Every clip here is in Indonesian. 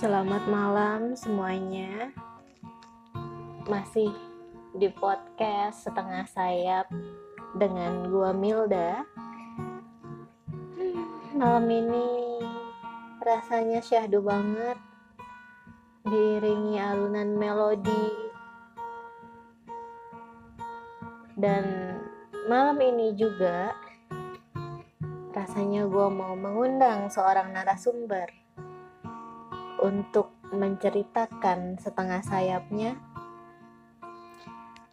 Selamat malam semuanya. Masih di podcast setengah sayap dengan gua Milda. Malam ini rasanya syahdu banget. Diiringi alunan melodi. Dan malam ini juga rasanya gua mau mengundang seorang narasumber untuk menceritakan setengah sayapnya.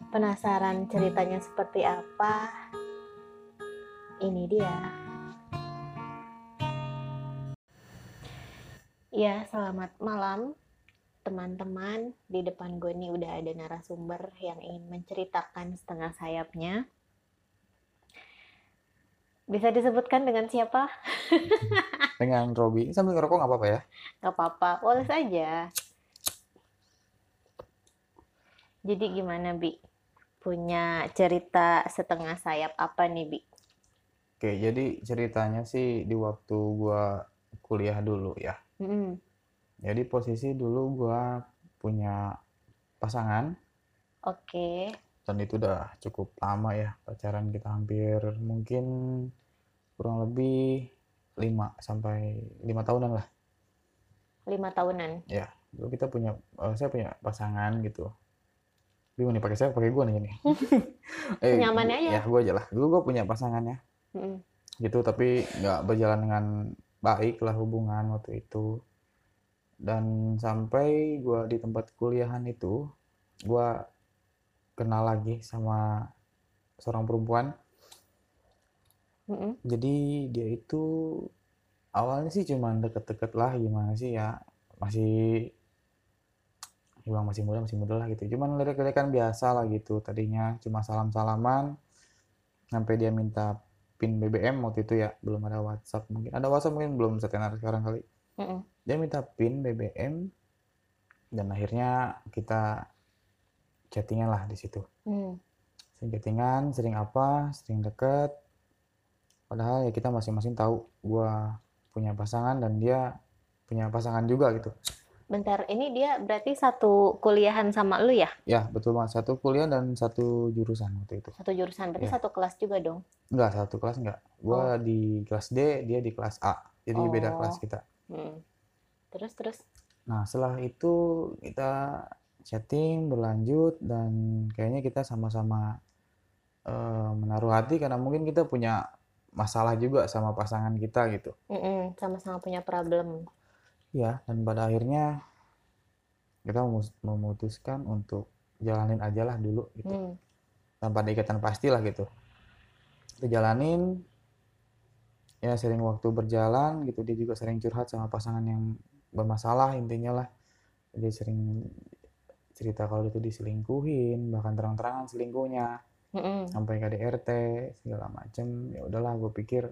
Penasaran ceritanya seperti apa? Ini dia. Ya, selamat malam teman-teman. Di depan gue nih udah ada narasumber yang ingin menceritakan setengah sayapnya. Bisa disebutkan dengan siapa? dengan Robi sambil ngerokok nggak apa-apa ya Gak apa-apa, boleh saja. Jadi gimana, Bi? Punya cerita setengah sayap apa nih, Bi? oke jadi ceritanya sih di waktu gua kuliah dulu ya Mm-mm. jadi posisi dulu gua punya pasangan Oke, dan itu udah cukup lama ya pacaran kita hampir mungkin kurang lebih 5 sampai lima tahunan lah. Lima tahunan. ya dulu kita punya eh, saya punya pasangan gitu. Bingung nih pakai saya pakai gua nih ini. Eh, Nyamannya aja. ya gua aja lah. Dulu gua punya pasangannya. Mm-mm. gitu tapi nggak berjalan dengan baik lah hubungan waktu itu. Dan sampai gua di tempat kuliahan itu gua kenal lagi sama seorang perempuan. Mm-mm. jadi dia itu awalnya sih cuman deket-deket lah gimana sih ya masih bilang masih muda masih muda lah gitu. Cuman lirik-lirikan biasa lah gitu tadinya cuma salam-salaman. Sampai dia minta pin BBM waktu itu ya belum ada WhatsApp mungkin. Ada WhatsApp mungkin belum setenar sekarang kali. Mm-mm. dia minta pin BBM dan akhirnya kita chattingan lah di situ Mm. sering chattingan sering apa sering deket padahal ya kita masing-masing tahu gua punya pasangan dan dia punya pasangan juga gitu Bentar, ini dia berarti satu kuliahan sama lu ya? ya betul banget satu kuliah dan satu jurusan waktu itu Satu jurusan, berarti Ya. satu kelas juga dong? enggak satu kelas enggak gua di kelas D dia di kelas A jadi beda Oh. kelas kita Mm. Terus, terus? nah setelah itu kita chatting berlanjut dan kayaknya kita sama-sama eh, menaruh hati karena mungkin kita punya masalah juga sama pasangan kita gitu Mm-mm. Sama-sama punya problem. Ya, dan pada akhirnya kita memutuskan untuk jalanin aja lah dulu gitu. Mm. Tanpa ada ikatan pasti lah gitu. Kita jalanin, ya sering waktu berjalan gitu. Dia juga sering curhat sama pasangan yang bermasalah intinya lah. Dia sering cerita kalau itu diselingkuhin, bahkan terang-terangan selingkuhnya, Mm-mm. sampai KDRT, segala macem. Ya udahlah, gue pikir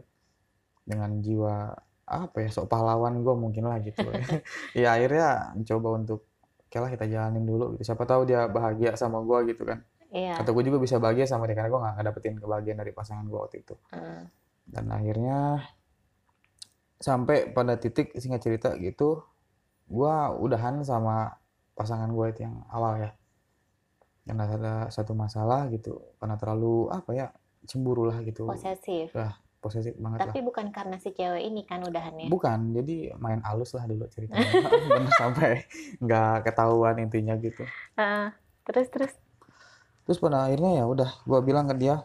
dengan jiwa apa ya sok pahlawan gue mungkin lah gitu ya akhirnya mencoba untuk oke lah kita jalanin dulu gitu siapa tahu dia bahagia sama gue gitu kan Iya. atau gue juga bisa bahagia sama dia karena gue nggak dapetin kebahagiaan dari pasangan gue waktu itu Mm. dan akhirnya sampai pada titik singkat cerita gitu gue udahan sama pasangan gue itu yang awal ya karena ada satu masalah gitu karena terlalu apa ya cemburu lah gitu Posesif. posesif banget lah Tapi bukan karena si cewek ini kan udahannya. Bukan, jadi main halus lah dulu ceritanya. Sampai nggak ketahuan intinya gitu. Ah, terus, terus? Terus pada akhirnya ya udah, gua bilang ke dia,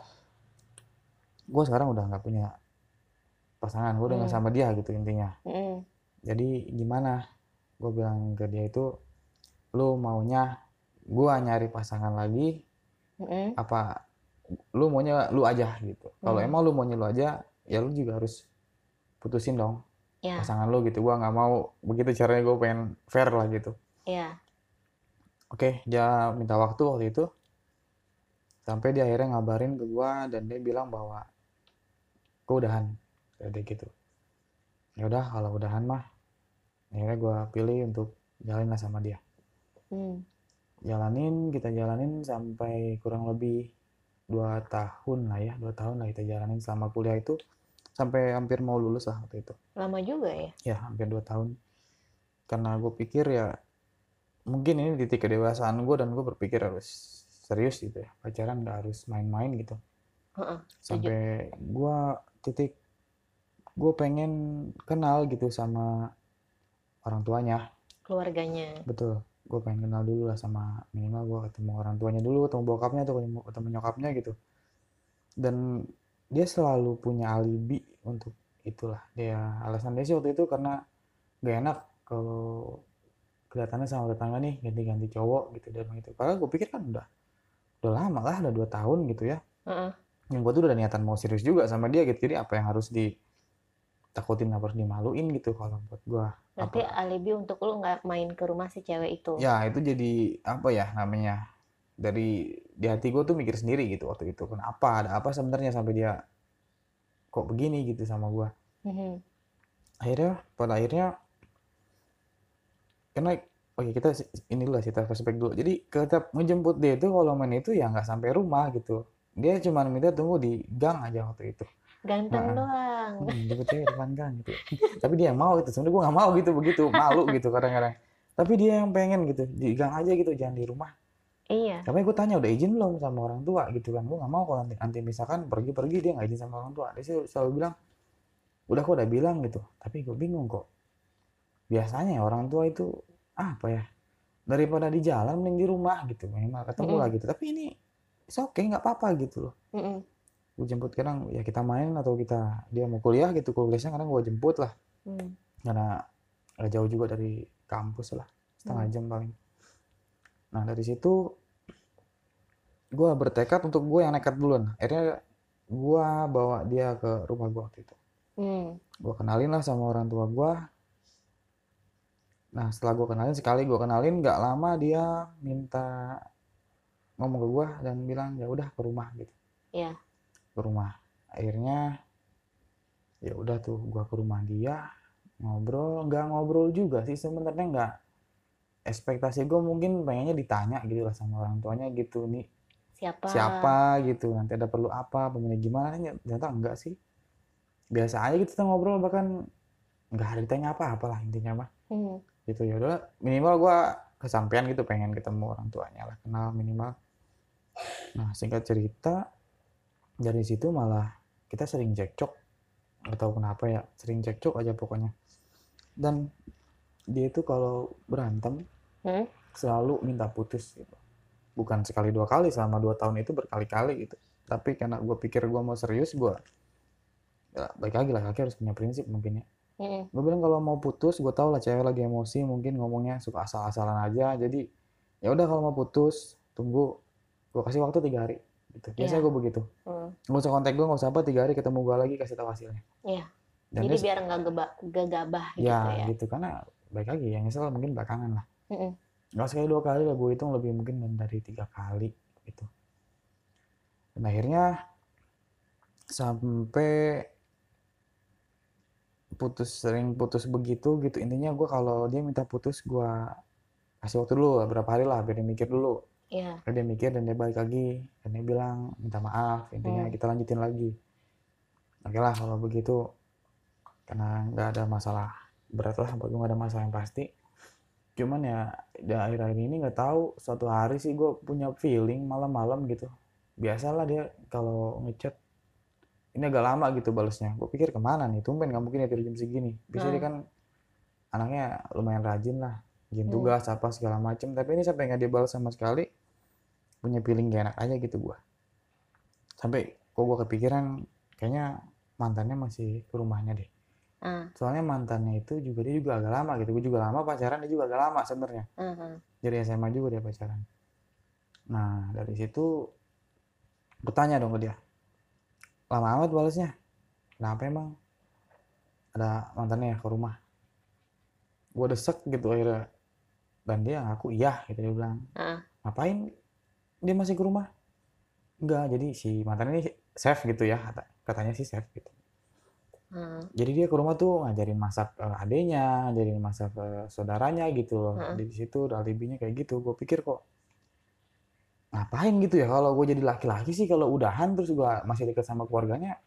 gua sekarang udah nggak punya pasangan, gua udah nggak Hmm. sama dia gitu intinya. Mm-mm. Jadi gimana? Gua bilang ke dia itu, lu maunya gua nyari pasangan lagi, Mm-mm. apa lu maunya lu aja gitu. Kalau Hmm. emang lu maunya lu aja, ya lu juga harus putusin dong Ya, pasangan lu gitu. Gua nggak mau begitu caranya gue pengen fair lah gitu. ya. Oke, dia minta waktu waktu itu. Sampai dia akhirnya ngabarin ke gua dan dia bilang bahwa gue udahan. Kayak gitu. Ya udah kalau udahan mah akhirnya gua pilih untuk jalanin lah sama dia. Hmm. Jalanin, kita jalanin sampai kurang lebih dua tahun lah ya, dua tahun lah kita jalanin selama kuliah itu sampai hampir mau lulus lah waktu itu. Lama juga ya. Ya, hampir dua tahun. karena gue pikir ya mungkin ini titik kedewasaan gue dan gue berpikir harus serius gitu ya pacaran nggak harus main-main gitu Heeh, setuju. sampai gue titik gue pengen kenal gitu sama orang tuanya Keluarganya. betul gue pengen kenal dulu lah sama minimal gue ketemu orang tuanya dulu ketemu bokapnya atau ketemu, ketemu nyokapnya gitu. Dan dia selalu punya alibi untuk itulah. Dia alasan dia sih waktu itu karena gak enak kalau kelihatannya sama tetangga nih ganti-ganti cowok gitu dan gitu. Padahal gue pikir kan udah udah lama lah udah dua tahun gitu ya. Heeh. yang gue tuh udah niatan mau serius juga sama dia gitu. Jadi apa yang harus ditakutin apa harus dimaluin gitu kalau buat gue Berarti apa? alibi untuk lu nggak main ke rumah si cewek itu. ya itu jadi apa ya namanya dari di hati gue tuh mikir sendiri gitu waktu itu kenapa ada apa sebenarnya sampai dia kok begini gitu sama gue Mhm. akhirnya pada akhirnya karena oke kita ini dulu lah kita flashback dulu. Jadi kita ngejemput dia itu kalau main itu ya nggak sampai rumah gitu. Dia cuma minta tunggu di gang aja waktu itu Ganteng Heeh. doang. hmm, jemput cewek depan gang gitu. Tapi dia yang mau gitu. Sebenarnya gue nggak mau gitu begitu. Malu gitu kadang-kadang. Tapi dia yang pengen gitu. Di gang aja gitu jangan di rumah. Iya. tapi gue tanya udah izin belum sama orang tua? Gitu kan. Gue nggak mau kalau nanti, nanti misalkan pergi-pergi dia nggak izin sama orang tua. Dia selalu bilang udah kok udah bilang gitu. Tapi gue bingung kok. Biasanya ya orang tua itu apa ya? Daripada di jalan mending di rumah gitu. Minimal ketemu Mm-mm. lah gitu. Tapi ini it's okay nggak apa-apa gitu loh. Mm-mm. Gue jemput kadang ya kita main atau kita dia mau kuliah gitu kuliahnya kadang gue jemput lah Hmm. karena agak jauh juga dari kampus lah setengah Hmm. jam paling nah dari situ gue bertekad untuk gue yang nekat duluan akhirnya gue bawa dia ke rumah gue waktu itu Hmm. gue kenalin lah sama orang tua gue nah setelah gue kenalin sekali gue kenalin nggak lama dia minta ngomong ke gue dan bilang ya udah ke rumah gitu Iya. Ke rumah. Akhirnya ya udah tuh gue ke rumah dia ngobrol. Nggak ngobrol juga sih sebenarnya nggak. Ekspektasi gue mungkin pengennya ditanya gitu lah sama orang tuanya gitu nih Siapa? siapa gitu nanti ada perlu apa pemilih gimana? Ternyata enggak sih. Biasa aja gitu kita ngobrol bahkan nggak ada ditanya apa-apa lah intinya mah. Hmm. gitu ya udah minimal gua kesampaian gitu pengen ketemu orang tuanya lah kenal minimal. Nah singkat cerita dari situ malah kita sering cekcok. Nggak tahu kenapa ya sering cekcok aja pokoknya. Dan dia itu kalau berantem Hmm? selalu minta putus gitu. Bukan sekali dua kali selama dua tahun itu berkali-kali gitu. Tapi karena gue pikir gue mau serius gue ya baik lagi lah kaki harus punya prinsip mungkin ya. Mm-mm. gue bilang kalau mau putus gue tau lah cewek lagi emosi mungkin ngomongnya suka asal-asalan aja. Jadi ya udah kalau mau putus tunggu gue kasih waktu tiga hari gitu biasanya Iya. gue begitu Hmm. nggak usah kontak gue nggak usah apa tiga hari ketemu gue lagi kasih tahu hasilnya Iya. dan Jadi dia biar nggak gegabah gitu ya ya. gitu karena baik lagi yang nyesel mungkin belakangan lah Mm-mm. nggak sekali dua kali lah gue hitung lebih mungkin dari tiga kali gitu dan akhirnya sampai putus sering putus begitu gitu intinya gue kalau dia minta putus gue kasih waktu dulu beberapa hari lah biar dia mikir dulu Iya. Biar dia mikir dan dia balik lagi dan dia bilang minta maaf intinya Hmm. kita lanjutin lagi. Oke lah kalau begitu karena nggak ada masalah berat lah bagi nggak ada masalah yang pasti. Cuman ya di akhir-akhir ini nggak tahu suatu hari sih gue punya feeling malam-malam gitu. Biasalah dia kalau ngechat ini agak lama gitu balesnya. Gue pikir ke mana nih tumben nggak mungkin ya tidur jam segini. Biasanya dia kan anaknya lumayan rajin lah bikin Hmm. tugas apa segala macem. Tapi ini sampai nggak dia balas sama sekali punya feeling gak enak aja gitu gue sampai kok gue kepikiran kayaknya mantannya masih ke rumahnya deh. Ah, soalnya mantannya itu juga dia juga agak lama gitu. Gue juga lama pacaran dia juga agak lama sebenarnya. Ah. dari SMA juga dia pacaran. Nah dari situ bertanya dong ke dia. Lama amat balasnya? Kenapa emang? Ada mantannya ya ke rumah. Gue desek gitu akhirnya. Dan dia ngaku iya gitu dia bilang. Ah. ngapain dia masih ke rumah enggak jadi si mantannya ini safe gitu ya kata- katanya sih safe gitu Ah. jadi dia ke rumah tuh ngajarin masak ke adenya, ngajarin masak ke saudaranya gitu loh. Heeh. Di situ alibinya kayak gitu. Gue pikir kok ngapain gitu ya kalau gue jadi laki-laki sih kalau udahan terus gue masih deket sama keluarganya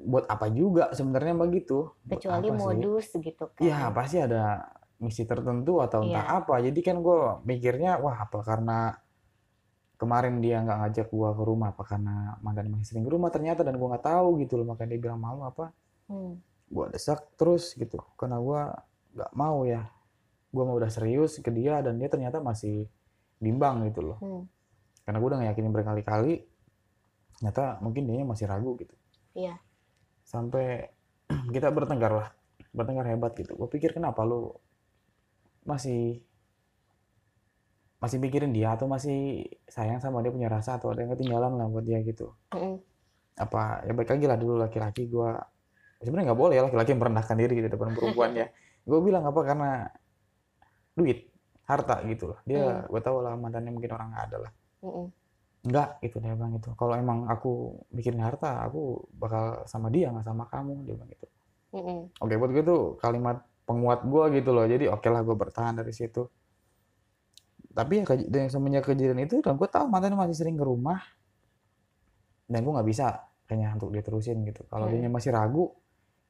buat apa juga sebenarnya begitu Kecuali apa sih? modus gitu kan. Iya pasti ada misi tertentu atau entah Iya. apa jadi kan gue mikirnya wah apa karena kemarin dia nggak ngajak gue ke rumah apa karena mantan masih sering ke rumah ternyata dan gue nggak tahu gitu loh makanya dia bilang malu apa Hmm. gue desak terus gitu karena gue nggak mau ya gue mau udah serius ke dia dan dia ternyata masih bimbang gitu loh Hmm. karena gue udah ngeyakinin berkali-kali ternyata mungkin dia masih ragu gitu Iya. sampai kita bertengkar lah bertengkar hebat gitu gue pikir kenapa lu masih masih mikirin dia atau masih sayang sama dia punya rasa atau ada yang ketinggalan lah buat dia gitu. Mm-mm. apa ya baik lagi lah dulu laki-laki gue sebenarnya nggak boleh ya laki-laki merendahkan diri di depan perempuan ya. Gue bilang apa karena duit harta gitu loh dia gue tahu lah mantannya mungkin orang nggak ada lah. Mm-mm. enggak gitu dia bilang gitu. Kalau emang aku mikirin harta aku bakal sama dia nggak sama kamu dia bilang gitu. Mm-mm. oke buat gue tuh kalimat penguat gue gitu loh. Jadi oke lah gue bertahan dari situ tapi ya dan semenjak kejadian itu dan gue tahu mantannya masih sering ke rumah dan gue nggak bisa kayaknya untuk diterusin gitu kalau Hmm. dia masih ragu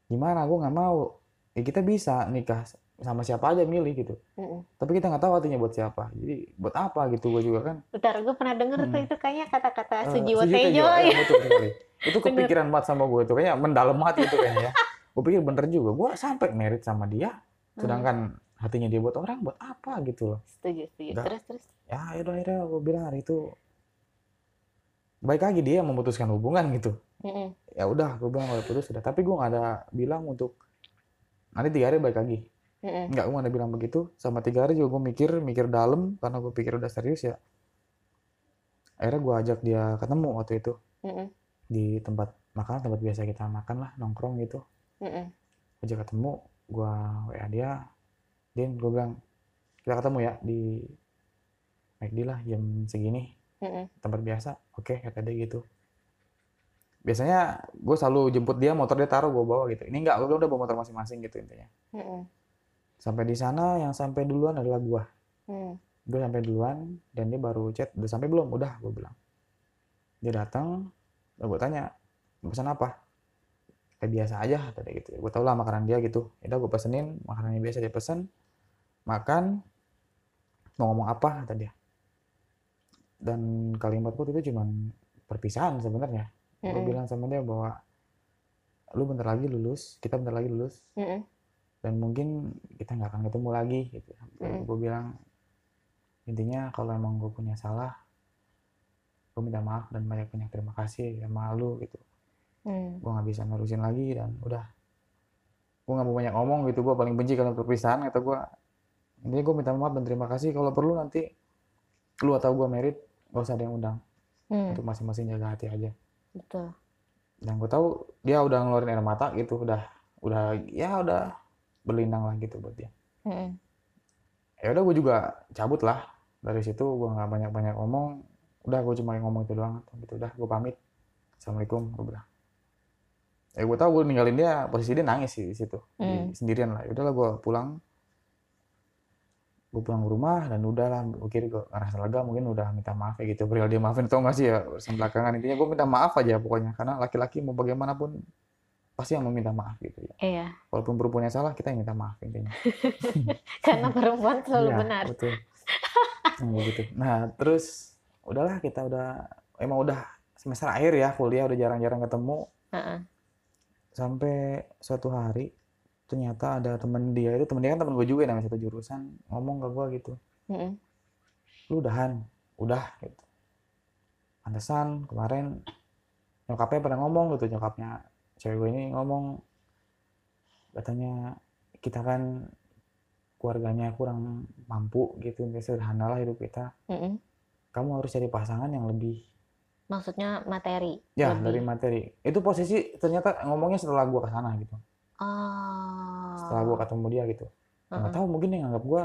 gimana gue nggak mau ya kita bisa nikah sama siapa aja milih gitu Mm-mm. tapi kita nggak tahu hatinya buat siapa jadi buat apa gitu gue juga kan Bentar, gue pernah denger tuh Hmm. itu kayaknya kata-kata Eh, Sujiwo Sujiwo Tejo. ya, ya. betul sekali. Itu kepikiran banget sama gue tuh, kayaknya mendalam hati itu kayaknya ya. Gue pikir bener juga, gue sampai merit sama dia, Hmm. Hatinya dia buat orang, buat apa gitu loh. Setuju, setuju. Nggak. Terus, terus. Ya akhirnya gue bilang hari itu, baik lagi dia memutuskan hubungan gitu. Mm-mm. Ya udah, gue bilang kalau putus sudah. Tapi gue nggak ada bilang untuk nanti tiga hari baik lagi. Mm-mm. Nggak, gue nggak ada bilang begitu. Sama tiga hari juga gue mikir, mikir dalam, karena gue pikir udah serius ya. Akhirnya gue ajak dia ketemu waktu itu. Mm-mm. di tempat makan tempat biasa kita makan lah nongkrong gitu Mm-mm. aja ketemu gua wa dia Din gue bilang kita ketemu ya di McD lah jam segini. Mm-mm. tempat biasa oke kata dia gitu. Biasanya gue selalu jemput dia motor dia taruh gue bawa gitu. Ini enggak gue udah bawa motor masing-masing gitu intinya. Mm-mm. sampai di sana yang sampai duluan adalah gua. Mm. gue sampai duluan dan dia baru chat udah sampai belum? Udah gue bilang. Dia datang gue tanya "Mau pesan apa kayak biasa aja kata dia gitu gue tau lah makanan dia gitu ya udah gue pesenin makanannya biasa dia pesen makan mau ngomong apa kata dia dan kalimat gue itu cuman perpisahan sebenarnya gue Mm-mm. bilang sama dia bahwa lu bentar lagi lulus kita bentar lagi lulus Mm-mm. dan mungkin kita nggak akan ketemu lagi gitu. Mm. Gue bilang intinya kalau emang gue punya salah, gue minta maaf dan banyak banyak terima kasih sama lu gitu. Mm. Gue nggak bisa nerusin lagi dan udah. Gue nggak mau banyak ngomong gitu. Gue paling benci kalau perpisahan kata gue. Intinya gue minta maaf dan terima kasih. Kalau perlu nanti lu atau gue merit, gak usah ada yang undang. Mm. Untuk masing-masing jaga hati aja. Betul. Dan gue tahu dia udah ngeluarin air mata gitu. Udah, udah ya udah berlinang lah gitu buat dia. Mm-mm. ya udah gue juga cabut lah dari situ gue nggak banyak banyak ngomong udah gue cuma ngomong itu doang gitu udah gue pamit assalamualaikum gue bilang ya gue tahu gue ninggalin dia posisi dia nangis sih di situ di- Hmm. sendirian lah udahlah gue pulang gue pulang ke rumah dan udahlah gue kira gue ngerasa lega mungkin udah minta maaf ya gitu perihal dia maafin atau nggak sih ya urusan belakangan intinya gue minta maaf aja pokoknya karena laki-laki mau bagaimanapun pasti yang meminta maaf gitu ya Iya. walaupun perempuannya salah kita yang minta maaf intinya Karena perempuan selalu Iya, benar. betul. Hmm, begitu. Nah, terus udahlah kita udah emang udah semester akhir ya kuliah udah jarang-jarang ketemu Heeh. Sampai suatu hari ternyata ada temen dia itu temen dia kan temen gue juga namanya satu jurusan ngomong ke gue gitu. Mm-mm. lu udahan udah gitu. Pantesan kemarin nyokapnya pernah ngomong gitu. Nyokapnya cewek gue ini ngomong katanya kita kan keluarganya kurang mampu gitu. Sederhana lah hidup kita. Mm-mm. kamu harus cari pasangan yang lebih Maksudnya materi. ya Lebih. dari materi itu posisi ternyata ngomongnya setelah gua ke sana gitu Oh. setelah gua ketemu dia gitu nggak Heeh. tahu mungkin dia nganggap gua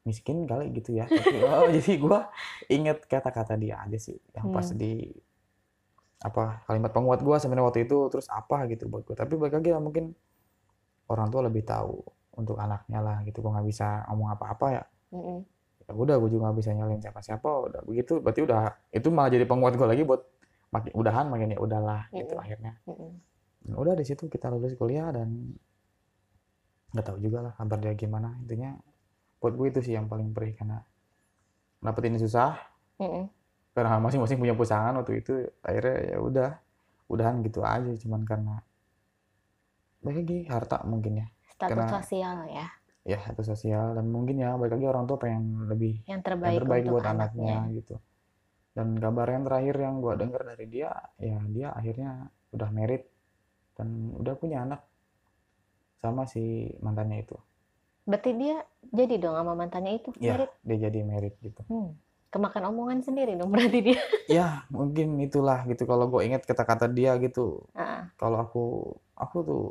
miskin kali gitu ya Tapi, oh, jadi gua inget kata-kata dia aja sih yang pas Hmm. di apa kalimat penguat gua sebenarnya waktu itu terus apa gitu buat gua tapi balik lagi ya mungkin orang tua lebih tahu untuk anaknya lah gitu gua nggak bisa ngomong apa-apa ya Mm-mm. Ya udah gue juga nggak bisa nyalain siapa-siapa udah begitu. Berarti udah itu malah jadi penguat gue lagi buat makin udahan makin ya udahlah gitu Mm-mm. akhirnya. Mm-mm. Dan udah di situ kita lulus kuliah dan nggak tahu juga lah kabar dia gimana. Intinya buat gue itu sih yang paling perih karena dapetin susah. Mm-mm. karena masing-masing punya pasangan waktu itu akhirnya ya udah udahan gitu aja. Cuman karena lagi harta mungkin ya. Status Karena- sosial ya, ya satu sosial dan mungkin ya balik lagi orang tua pengen lebih yang yang terbaik, terbaik untuk buat anaknya. gitu dan kabar yang terakhir yang gua dengar dari dia ya dia akhirnya udah merit dan udah punya anak sama si mantannya itu Berarti dia jadi dong sama mantannya itu, ya merit. dia jadi merit gitu Hmm. Kemakan omongan sendiri dong berarti dia. ya mungkin itulah gitu kalau gue ingat kata-kata dia gitu Ah, kalau aku aku tuh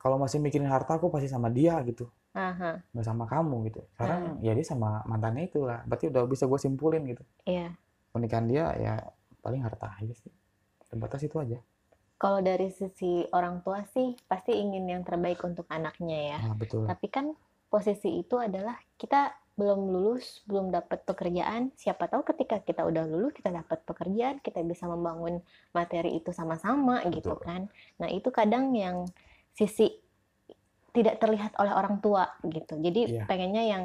kalau masih mikirin harta aku pasti sama dia gitu. Nggak sama kamu gitu. Sekarang ya dia sama mantannya itu lah. Berarti udah bisa gue simpulin gitu. Iya. pernikahan dia ya paling harta aja sih. Terbatas itu aja. Kalau dari sisi orang tua sih pasti ingin yang terbaik untuk anaknya ya. ah betul. Tapi kan posisi itu adalah kita belum lulus, belum dapat pekerjaan. Siapa tahu ketika kita udah lulus, kita dapat pekerjaan, kita bisa membangun materi itu sama-sama gitu kan. Nah, itu kadang yang sisi tidak terlihat oleh orang tua gitu. Jadi Iya. pengennya yang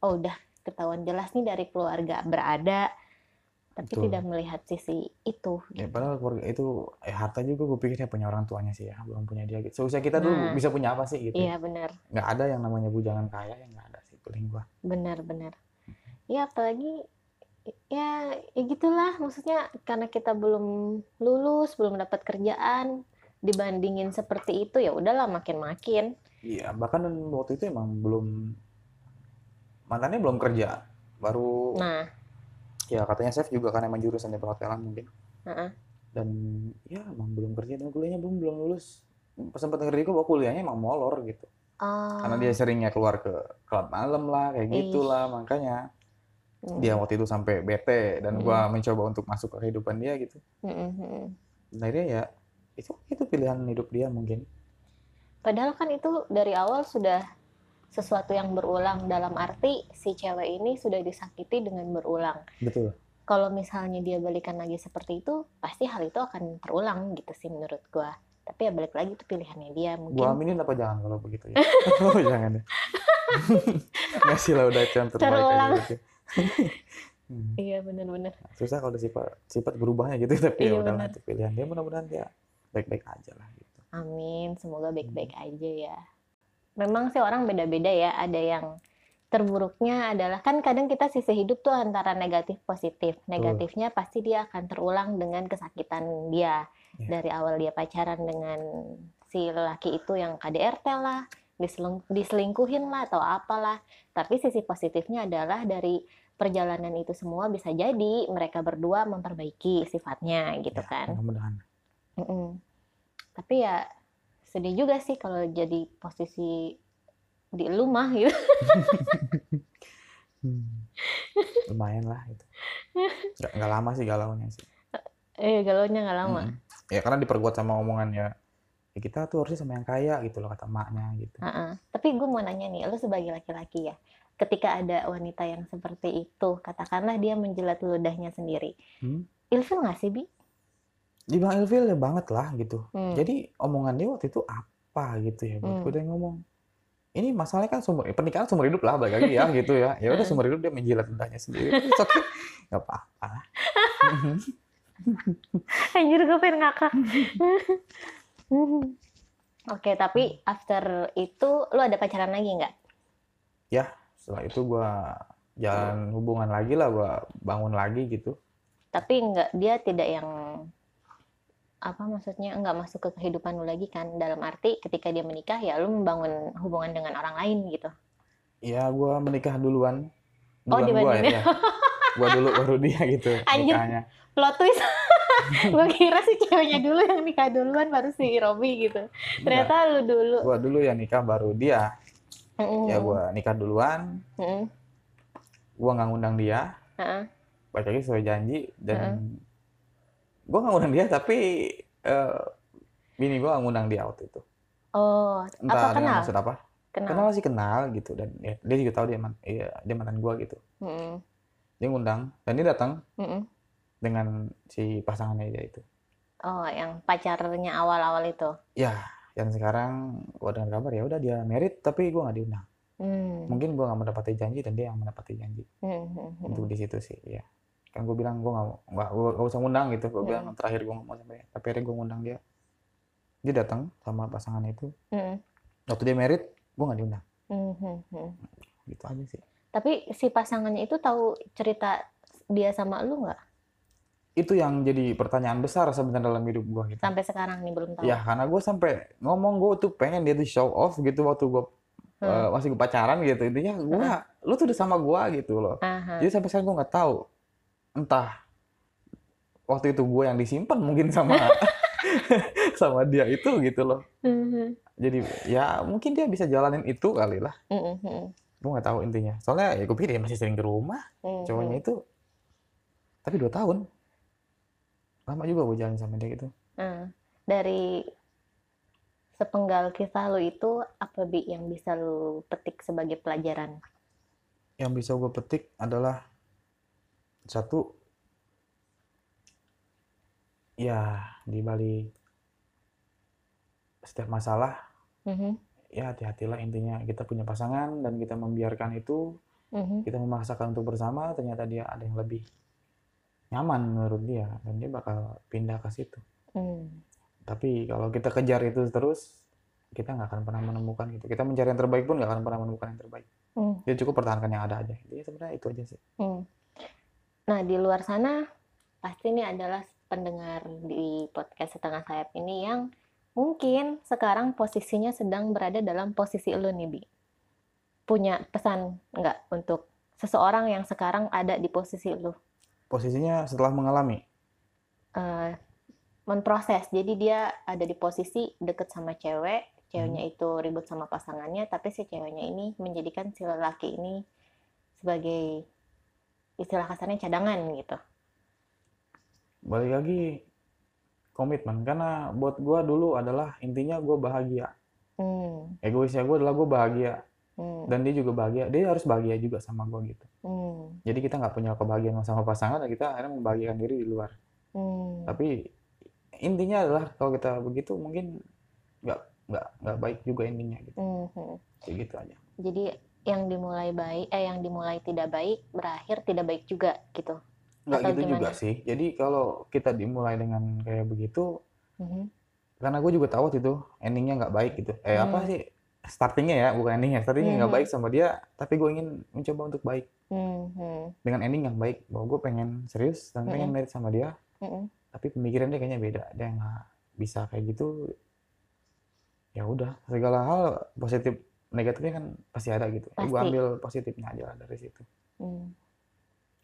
oh udah ketahuan jelas nih dari keluarga berada tapi Betul. tidak melihat sisi itu. ya gitu. padahal keluarga itu eh harta juga gue pikir dia punya orang tuanya sih ya belum punya dia gitu seusia kita dulu Nah. bisa punya apa sih gitu Iya, benar. nggak ada yang namanya bujangan kaya yang nggak ada sih paling gua Benar-benar. Ya apalagi ya ya gitulah maksudnya karena kita belum lulus, belum dapat kerjaan dibandingin seperti itu ya udahlah makin-makin. iya bahkan waktu itu emang belum mantannya belum kerja baru Nah, ya katanya chef juga kan emang jurusan di perhotelan mungkin Heeh. dan ya emang belum kerja dan kuliahnya belum belum lulus pas sempat denger bahwa kuliahnya emang molor gitu oh, karena dia seringnya keluar ke klub malam lah kayak gitulah makanya mm, dia waktu itu sampai bete dan Hmm. gua mencoba untuk masuk ke kehidupan dia gitu mm, mm, mm. dan akhirnya ya itu itu pilihan hidup dia mungkin Padahal kan itu dari awal sudah sesuatu yang berulang dalam arti si cewek ini sudah disakiti dengan berulang. betul Kalau misalnya dia balikan lagi seperti itu, pasti hal itu akan terulang gitu sih menurut gua. Tapi ya balik lagi itu pilihannya dia mungkin. gua aminin apa jangan kalau begitu ya oh jangan ya ngasih lah udah yang terbaik Terulang. aja. Hmm. Iya benar-benar. susah kalau sifat sifat berubahnya gitu tapi Iya, ya itu pilihan dia mudah-mudahan dia baik-baik aja lah gitu Amin, semoga baik-baik aja ya. Memang sih orang beda-beda ya, ada yang terburuknya adalah kan kadang kita sisi hidup tuh antara negatif positif. Negatifnya pasti dia akan terulang dengan kesakitan dia Iya. dari awal dia pacaran dengan si lelaki itu yang KDRT lah, diselingkuhin lah atau apalah. Tapi sisi positifnya adalah dari perjalanan itu semua bisa jadi mereka berdua memperbaiki sifatnya gitu Ya, kan. mudah-mudahan Mm-mm. Tapi ya sedih juga sih kalau jadi posisi di lu mah gitu. Hmm. lumayan lah itu nggak, nggak lama sih galaunya sih Eh galaunya nggak lama. Mm-mm. ya karena diperkuat sama omongannya ya kita tuh harusnya sama yang kaya gitu loh kata maknya gitu Ha-ha. Tapi gue mau nanya nih, lu sebagai laki-laki ya, ketika ada wanita yang seperti itu, katakanlah dia menjilat ludahnya sendiri, Hmm? ilfil nggak sih bi? Dibilang ilfil ya banget lah gitu Hmm. jadi omongan dia waktu itu apa gitu ya buat Hmm. gue dia ngomong ini masalahnya kan sumber pernikahan sumber hidup lah balik lagi ya gitu ya ya udah Hmm. sumber hidup dia menjilat ludahnya sendiri It's okay nggak apa-apa lah Anjir gue pengen ngakak. Oke, tapi after itu lu ada pacaran lagi nggak? setelah itu gue jalan hubungan lagi lah gue bangun lagi gitu Tapi nggak dia tidak yang apa maksudnya nggak masuk ke kehidupan lu lagi kan. Dalam arti ketika dia menikah ya lu membangun hubungan dengan orang lain gitu. Ya gue menikah duluan. Oh, duluan gue dibanding ya, gue dulu baru dia gitu Anjir. nikahnya. plot twist. Gue kira si ceweknya dulu yang nikah duluan baru si Robby gitu. Ternyata lu dulu. Gue dulu ya nikah baru dia. Mm-mm. ya gue nikah duluan. Mm-mm. gue nggak ngundang dia. Heeh. balik lagi sesuai janji dan gue nggak ngundang dia tapi eh bini gue ngundang dia waktu itu. Oh entah apa kenal? maksud apa. Kenal, kenal sih kenal gitu. Dan ya, dia juga tahu dia man, iya, dia mantan gue gitu. Mm-mm. dia ngundang dan dia datang Mm-mm. dengan si pasangannya dia itu. Oh yang pacarnya awal-awal itu? Ya dan sekarang gue dengar kabar ya udah dia merit tapi gue nggak diundang. Hmm. mungkin gue nggak mendapati janji dan dia yang mendapati janji. Hmm, hmm, hmm. untuk di situ sih ya kan gue bilang gue nggak mau nggak gue nggak usah ngundang gitu gue Hmm. bilang terakhir gue ngomong sampai tapi akhirnya gue ngundang dia dia datang sama pasangan itu Hmm, waktu dia merit gue nggak diundang hmm, hmm, hmm. gitu aja sih Tapi si pasangannya itu tahu cerita dia sama lu nggak? itu yang jadi pertanyaan besar sebenarnya dalam hidup gue gitu Sampai sekarang nih belum tahu. ya karena gue sampai ngomong gue tuh pengen dia tuh show off gitu waktu gue Hmm. masih gue pacaran gitu intinya gue lu tuh udah sama gue gitu loh Aha. jadi sampai sekarang gue nggak tahu entah waktu itu gue yang disimpan mungkin sama sama dia itu gitu loh Mhm. jadi ya mungkin dia bisa jalanin itu kali lah Mhm, mhm. gue nggak tahu intinya soalnya ya gue pikir dia masih sering ke rumah Mhm. cowoknya itu tapi dua tahun lama juga gue jalan sama dia gitu Nah, dari sepenggal kisah lu itu apa bi yang bisa lu petik sebagai pelajaran? yang bisa gue petik adalah satu ya di balik setiap masalah Mhm, ya hati-hatilah intinya. Kita punya pasangan dan kita membiarkan itu. Mhm, kita memaksakan untuk bersama ternyata dia ada yang lebih nyaman menurut dia dan dia bakal pindah ke situ. Mhm. tapi kalau kita kejar itu terus kita nggak akan pernah menemukan gitu kita mencari yang terbaik pun nggak akan pernah menemukan yang terbaik. Hmm. jadi cukup pertahankan yang ada aja. Jadi sebenarnya itu aja sih. Hmm. Nah, di luar sana pasti ini adalah pendengar di podcast Setengah Sayap ini yang mungkin sekarang posisinya sedang berada dalam posisi lu nih, Bi. Punya pesan nggak untuk seseorang yang sekarang ada di posisi lu? posisinya setelah mengalami Eh, memproses. Jadi dia ada di posisi deket sama cewek, ceweknya itu ribut sama pasangannya, tapi si ceweknya ini menjadikan si lelaki ini sebagai istilah kasarnya cadangan gitu. balik lagi komitmen. Karena buat gua dulu adalah intinya gua bahagia. Hmm, egoisnya gua adalah gua bahagia. Hmm, dan dia juga bahagia. Dia harus bahagia juga sama gua gitu. Hmm, jadi kita nggak punya kebahagiaan sama pasangan kita akhirnya membahagiakan diri di luar. Hmm, tapi intinya adalah kalau kita begitu mungkin nggak nggak nggak baik juga intinya gitu. Hmm, kayak gitu aja. Jadi yang dimulai baik, eh yang dimulai tidak baik berakhir tidak baik juga gitu. nggak Atau gitu juga gimana? sih jadi kalau kita dimulai dengan kayak begitu Mhm, karena gue juga tahu waktu itu endingnya nggak baik gitu eh apa Hmm. sih startingnya ya bukan endingnya startingnya nggak Mhm. baik sama dia tapi gue ingin mencoba untuk baik hmm, hmm, dengan ending yang baik bahwa gue pengen serius dan pengen Mhm. merit sama dia hmm, tapi pemikiran dia kayaknya beda dia nggak bisa kayak gitu ya udah segala hal positif negatifnya kan pasti ada gitu gue Pasti. ambil positifnya aja lah dari situ hmm.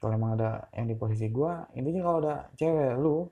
kalau emang ada yang di posisi gue intinya kalau ada cewek lu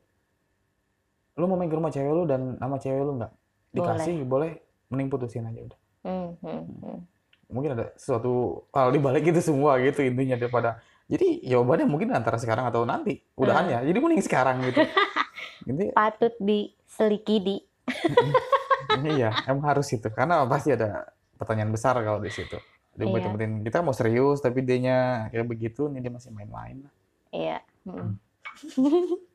lu mau main ke rumah cewek lu dan nama cewek lu nggak dikasih boleh mending putusin aja udah Hmm, hmm, hmm. mungkin ada sesuatu hal di balik itu semua gitu intinya daripada jadi jawabannya mungkin antara sekarang atau nanti udahannya jadi mending sekarang gitu ini Patut diselikidi. iya emang harus itu karena pasti ada pertanyaan besar kalau di situ dia Iya. temenin kita mau serius tapi dianya kayak begitu nih dia masih main-main lah Iya. hmm.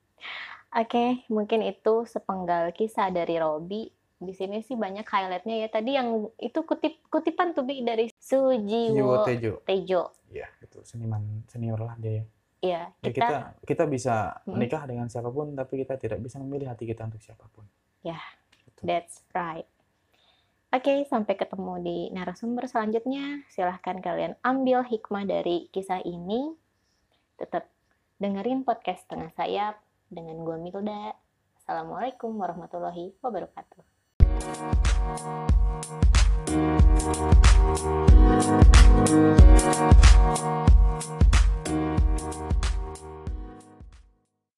Oke, mungkin itu sepenggal kisah dari Robi. Di sini sih banyak highlightnya ya. Tadi yang itu kutip kutipan tuh Bi dari Jiwo Sujiwo Tejo Tejo. ya itu seniman senior lah dia ya Iya, Ya, kita, kita kita bisa Hmm. menikah dengan siapa pun tapi kita tidak bisa memilih hati kita untuk siapa pun that's right. Oke, sampai ketemu di narasumber selanjutnya. Silahkan kalian ambil hikmah dari kisah ini. Tetap dengerin podcast Tengah Sayap dengan gue Milda. Assalamualaikum warahmatullahi wabarakatuh.